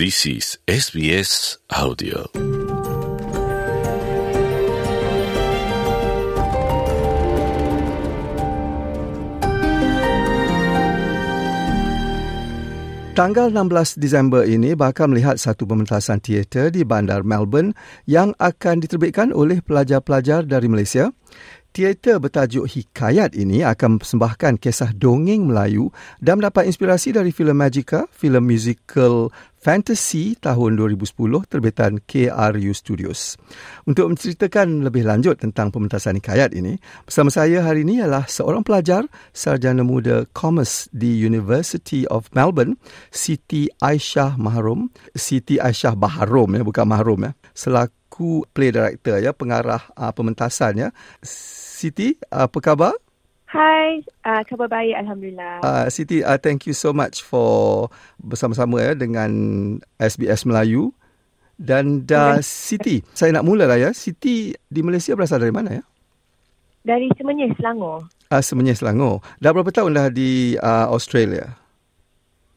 This is SBS Audio. Tanggal 16 Disember ini bakal melihat satu pementasan teater di bandar Melbourne yang akan diterbitkan oleh pelajar-pelajar dari Malaysia. Teater bertajuk Hikayat ini akan persembahkan kisah dongeng Melayu dan mendapat inspirasi dari filem Magica, filem musical fantasy tahun 2010 terbitan KRU Studios. Untuk menceritakan lebih lanjut tentang pementasan Hikayat ini, bersama saya hari ini ialah seorang pelajar sarjana muda Commerce di University of Melbourne, Siti Aisyah Mahrum, Siti Aisyah Baharom ya, bukan Mahrum ya, selaku play director ya, pengarah uh, pementasan ya. Siti, apa khabar? Hai, uh, khabar baik Alhamdulillah. Uh, Siti, uh, thank you so much for bersama-sama ya dengan SBS Melayu. Dan uh, Siti, saya nak mula lah ya. Siti di Malaysia berasal dari mana ya? Dari Semenyih, Selangor. Uh, Semenyih, Selangor. Dah berapa tahun dah di uh, Australia?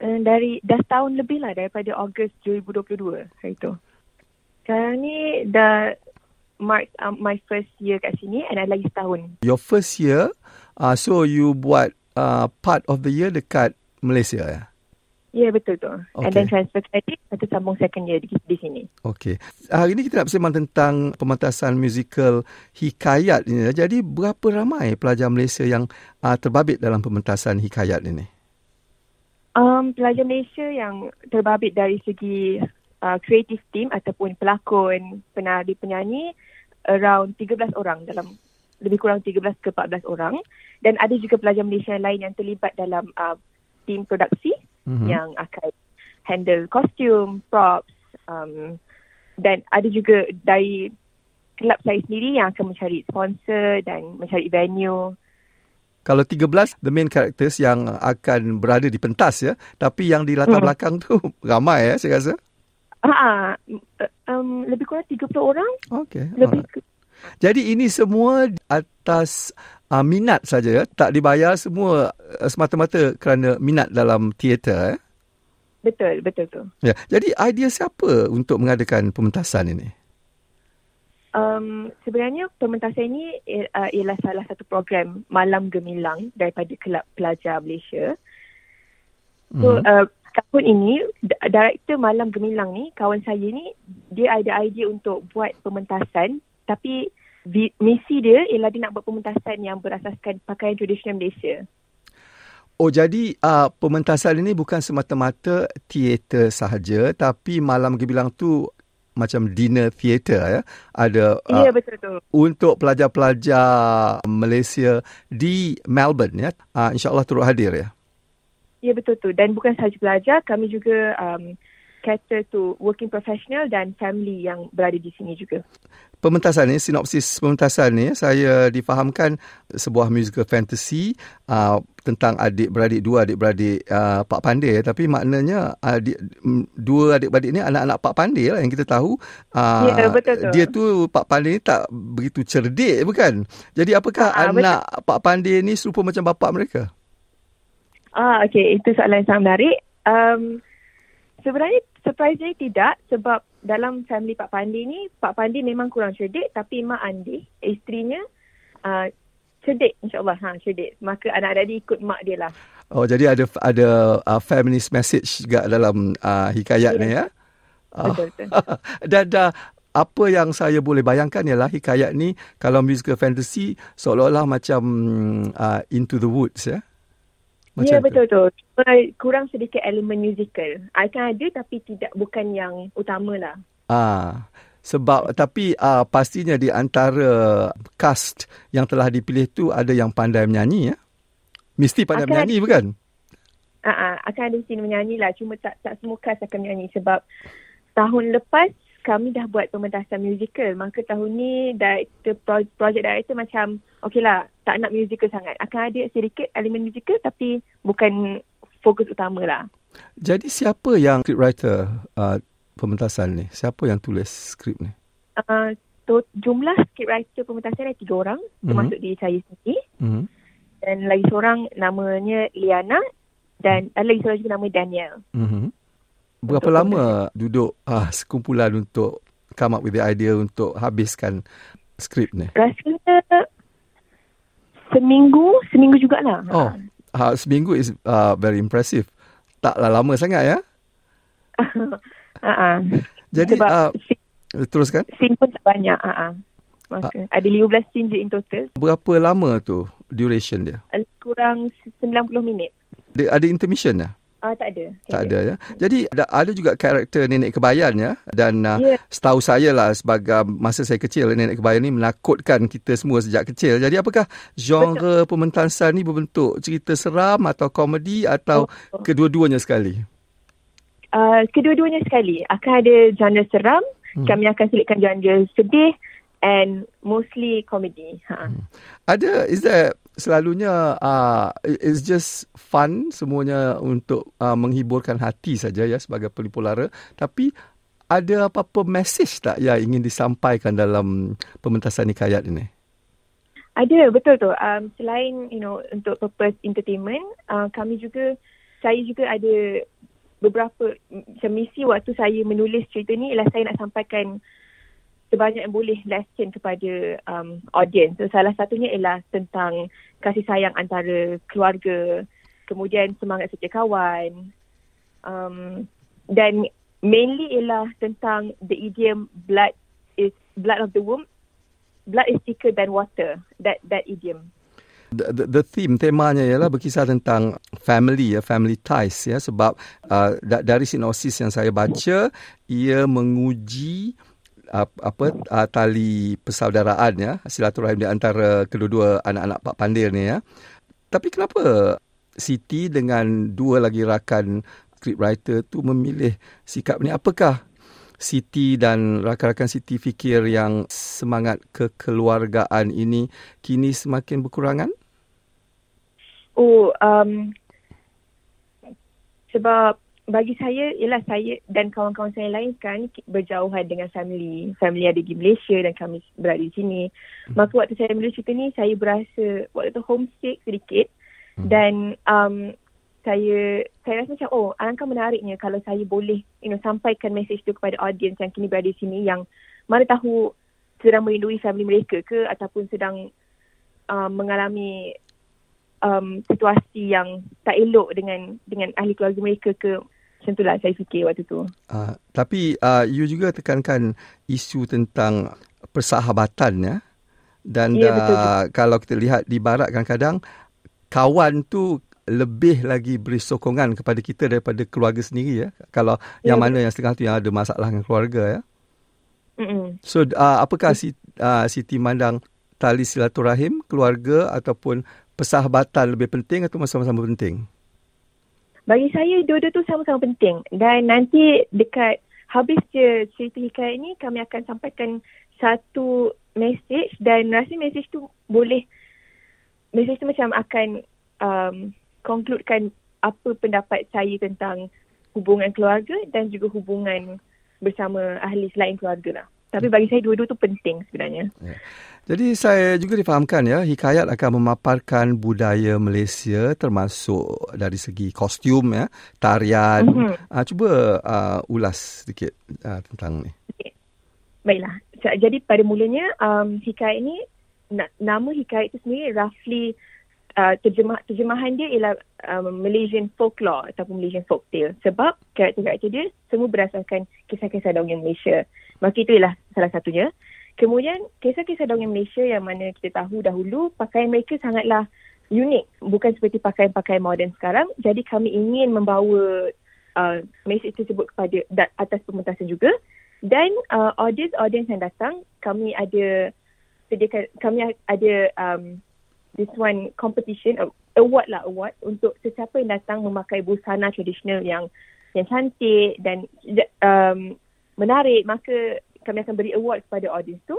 Uh, dari dah tahun lebih lah daripada Ogos 2022 hari tu. Sekarang ni dah mark um, my first year kat sini and ada lagi setahun. Your first year, uh, so you buat uh, part of the year dekat Malaysia ya? Ya, yeah, betul tu. Okay. And then transfer credit, lepas tu sambung second year di, di sini. Okay. Hari ini kita nak bersembang tentang pementasan musical Hikayat ini. Jadi, berapa ramai pelajar Malaysia yang uh, terbabit dalam pementasan Hikayat ini? Um, pelajar Malaysia yang terbabit dari segi uh, creative team ataupun pelakon, penari, penyanyi around 13 orang dalam lebih kurang 13 ke 14 orang dan ada juga pelajar Malaysia lain yang terlibat dalam uh, tim produksi mm-hmm. yang akan handle kostum, props um, dan ada juga dari kelab saya sendiri yang akan mencari sponsor dan mencari venue. Kalau 13 the main characters yang akan berada di pentas ya, tapi yang di latar mm. belakang tu ramai ya saya rasa. Ha, um, lebih kurang 30 orang. Okey. Lebih ke... Jadi ini semua atas uh, minat saja ya, tak dibayar semua uh, semata-mata kerana minat dalam teater eh. Betul, betul tu. Ya. Jadi idea siapa untuk mengadakan pementasan ini? Um, sebenarnya pementasan ini uh, ialah salah satu program Malam Gemilang daripada Kelab Pelajar Malaysia. So, mm-hmm. uh, tahun ini director Malam Gemilang ni kawan saya ni dia ada idea untuk buat pementasan. Tapi misi dia ialah dia nak buat pementasan yang berasaskan pakaian tradisional Malaysia. Oh jadi uh, pementasan ini bukan semata-mata teater sahaja tapi Malam Gemilang tu macam dinner theater ya? Ada uh, ya betul tu untuk pelajar-pelajar Malaysia di Melbourne ya? Uh, insyaallah turut hadir ya Ya betul tu dan bukan sahaja pelajar kami juga um, cater to working professional dan family yang berada di sini juga. Pementasan ni, sinopsis pementasan ni saya difahamkan sebuah musical fantasy uh, tentang adik-beradik, dua adik-beradik uh, Pak Pandey. Tapi maknanya adik, dua adik-beradik ni anak-anak Pak Pandey lah yang kita tahu. Uh, ya, betul tu. Dia tu, Pak Pandey ni tak begitu cerdik bukan? Jadi apakah uh, anak betul. Pak Pandey ni serupa macam bapa mereka? Ah, okay. Itu soalan yang sangat menarik. Um, sebenarnya surprisingly tidak sebab dalam family Pak Pandi ni, Pak Pandi memang kurang cerdik tapi Mak Andi, isterinya, uh, cerdik insyaAllah. Ha, cerdik. Maka anak-anak dia ikut mak dia lah. Oh, jadi ada ada uh, feminist message juga dalam uh, hikayat yeah. ni ya? Betul, betul. dan uh, apa yang saya boleh bayangkan ialah hikayat ni kalau musical fantasy seolah-olah macam uh, Into the Woods ya? Macam ya betul tu. Kurang sedikit elemen musical. Akan ada tapi tidak bukan yang utama lah. Ah, sebab tapi uh, pastinya di antara cast yang telah dipilih tu ada yang pandai menyanyi ya. Mesti pandai akan menyanyi ada, bukan? Ah, uh, akan ada sini menyanyi lah. Cuma tak tak semua cast akan menyanyi sebab tahun lepas kami dah buat pementasan musical. Maka tahun ni director, project director macam okey lah tak nak musical sangat. Akan ada sedikit elemen musical tapi bukan fokus utama lah. Jadi siapa yang script writer uh, pementasan ni? Siapa yang tulis skrip ni? Uh, to, jumlah script writer pementasan ada tiga orang mm-hmm. termasuk diri saya sendiri. Mm-hmm. Dan lagi seorang namanya Liana dan ada lagi seorang juga nama Daniel. Mm-hmm. Berapa Untuk lama duduk uh, sekumpulan untuk come up with the idea untuk habiskan skrip ni? Rasanya seminggu, seminggu jugalah. Oh, uh, seminggu is uh, very impressive. Taklah lama sangat ya. Ha. Jadi Sebab uh, scene, teruskan. scene pun tak banyak. Ha. Maka, ada 15 scene je in total. Berapa lama tu duration dia? Kurang 90 minit. Dia ada intermission ya? Ah tak ada. Tak ada ya. Jadi ada, ada juga karakter nenek kebayan ya dan uh, Ya. setahu saya lah sebagai masa saya kecil nenek kebayan ni menakutkan kita semua sejak kecil. Jadi apakah genre pementasan ni berbentuk cerita seram atau komedi atau Oh. kedua-duanya sekali? Uh, kedua-duanya sekali. Akan ada genre seram. Hmm. Kami akan selitkan genre sedih and mostly comedy. Ha. Ada is there selalunya uh, it's just fun semuanya untuk uh, menghiburkan hati saja ya sebagai pelipur lara tapi ada apa-apa message tak yang ingin disampaikan dalam pementasan Nikayat ini? Ada betul tu. Um, selain you know untuk purpose entertainment, uh, kami juga saya juga ada beberapa macam misi waktu saya menulis cerita ni ialah saya nak sampaikan sebanyak yang boleh lesson kepada um, audience. So, salah satunya ialah tentang kasih sayang antara keluarga, kemudian semangat setia kawan, um, dan mainly ialah tentang the idiom blood is blood of the womb, blood is thicker than water. That that idiom. the, the, the theme temanya ialah berkisah tentang family ya family ties ya sebab uh, da, dari sinopsis yang saya baca ia menguji apa uh, tali persaudaraan ya silaturahim di antara kedua-dua anak-anak Pak Pandir ni ya tapi kenapa Siti dengan dua lagi rakan scriptwriter tu memilih sikap ni apakah Siti dan rakan-rakan Siti fikir yang semangat kekeluargaan ini kini semakin berkurangan? Oh, um, sebab bagi saya, ialah saya dan kawan-kawan saya lain sekarang ni berjauhan dengan family. Family ada di Malaysia dan kami berada di sini. Maka waktu saya menulis cerita ni, saya berasa waktu tu homesick sedikit. Dan um, saya saya rasa macam, oh alangkah menariknya kalau saya boleh you know, sampaikan message tu kepada audience yang kini berada di sini yang mana tahu sedang merindui family mereka ke ataupun sedang um, mengalami um, situasi yang tak elok dengan dengan ahli keluarga mereka ke macam itulah saya fikir waktu tu. Uh, tapi uh, you juga tekankan isu tentang persahabatan ya. Dan Ya, uh, betul, betul. kalau kita lihat di barat kadang-kadang kawan tu lebih lagi beri sokongan kepada kita daripada keluarga sendiri ya. Kalau Ya, yang betul. mana yang setengah tu yang ada masalah dengan keluarga ya. Mm-mm. So uh, apakah si, uh, Siti mandang tali silaturahim keluarga ataupun persahabatan lebih penting atau sama-sama penting? Bagi saya dua-dua tu sama-sama penting dan nanti dekat habis je cerita hikayat ni kami akan sampaikan satu message dan rasa message tu boleh message tu macam akan um, concludekan apa pendapat saya tentang hubungan keluarga dan juga hubungan bersama ahli selain keluarga lah. Tapi bagi saya dua-dua tu penting sebenarnya. Jadi saya juga difahamkan ya, hikayat akan memaparkan budaya Malaysia termasuk dari segi kostum ya, tarian. Mhm. Uh, cuba uh, ulas sedikit uh, tentang ni. Baiklah. So, jadi pada mulanya um, hikayat ni na- nama hikayat itu sendiri roughly uh, terjemah terjemahan dia ialah um, Malaysian folklore ataupun Malaysian folktale sebab karakter-karakter dia semua berdasarkan kisah-kisah dongeng Malaysia. Maka itu ialah salah satunya. Kemudian kisah-kisah dongeng Malaysia yang mana kita tahu dahulu pakaian mereka sangatlah unik bukan seperti pakaian-pakaian moden sekarang. Jadi kami ingin membawa uh, mesej tersebut kepada da- atas pementasan juga dan uh, audience-audience yang datang kami ada sediakan kami ada um, this one competition uh, award lah award untuk sesiapa yang datang memakai busana tradisional yang yang cantik dan um, menarik maka kami akan beri award kepada audience tu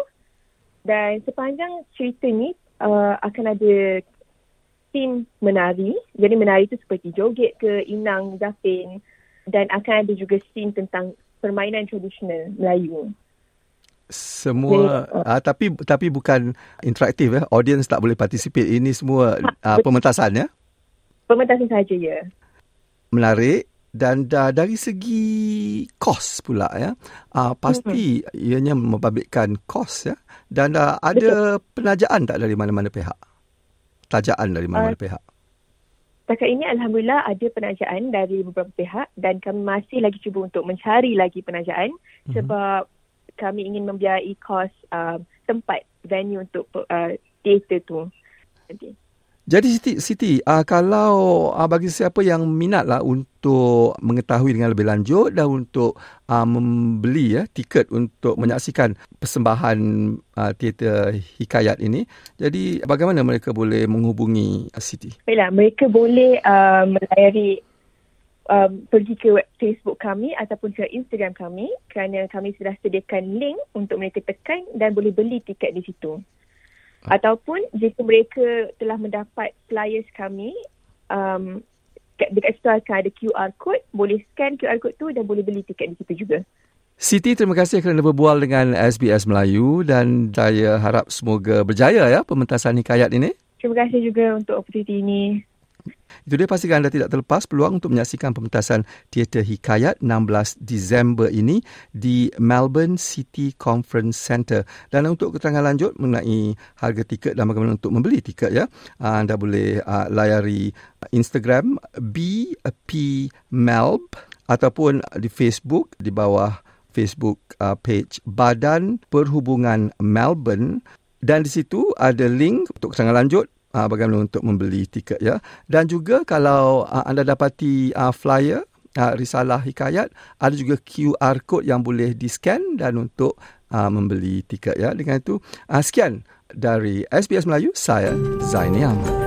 dan sepanjang cerita ni uh, akan ada scene menari jadi menari tu seperti joget ke inang zapin dan akan ada juga scene tentang permainan tradisional Melayu. Semua uh, tapi tapi bukan interaktif ya. Audience tak boleh participate. Ini semua uh, pementasan ya. Pementasan saja ya. Menarik dan uh, dari segi kos pula ya uh, pasti mm-hmm. ianya membabitkan kos ya dan uh, ada Betul. penajaan tak dari mana-mana pihak tajaan dari mana-mana uh, pihak Setakat ini Alhamdulillah ada penajaan dari beberapa pihak dan kami masih lagi cuba untuk mencari lagi penajaan mm-hmm. sebab kami ingin membiayai kos uh, tempat venue untuk uh, teater tu. Okay. Jadi Siti, Siti uh, kalau uh, bagi siapa yang minat lah untuk mengetahui dengan lebih lanjut dan untuk uh, membeli ya tiket untuk menyaksikan persembahan uh, teater hikayat ini, jadi bagaimana mereka boleh menghubungi uh, Siti? Baiklah, mereka boleh uh, melayari um, pergi ke web Facebook kami ataupun ke Instagram kami kerana kami sudah sediakan link untuk mereka tekan dan boleh beli tiket di situ. Ataupun jika mereka telah mendapat flyers kami, um, dekat situ akan ada QR code, boleh scan QR code tu dan boleh beli tiket di situ juga. Siti, terima kasih kerana berbual dengan SBS Melayu dan saya harap semoga berjaya ya pementasan hikayat ini. Terima kasih juga untuk opportunity ini. Itu dia pastikan anda tidak terlepas peluang untuk menyaksikan pementasan Teater Hikayat 16 Disember ini di Melbourne City Conference Centre. Dan untuk keterangan lanjut mengenai harga tiket dan bagaimana untuk membeli tiket ya, anda boleh uh, layari Instagram bpmelb ataupun di Facebook di bawah Facebook uh, page Badan Perhubungan Melbourne dan di situ ada link untuk keterangan lanjut uh, bagaimana untuk membeli tiket ya. Dan juga kalau uh, anda dapati uh, flyer uh, risalah hikayat ada juga QR code yang boleh di-scan dan untuk uh, membeli tiket ya. Dengan itu uh, sekian dari SBS Melayu saya Zaini Ahmad.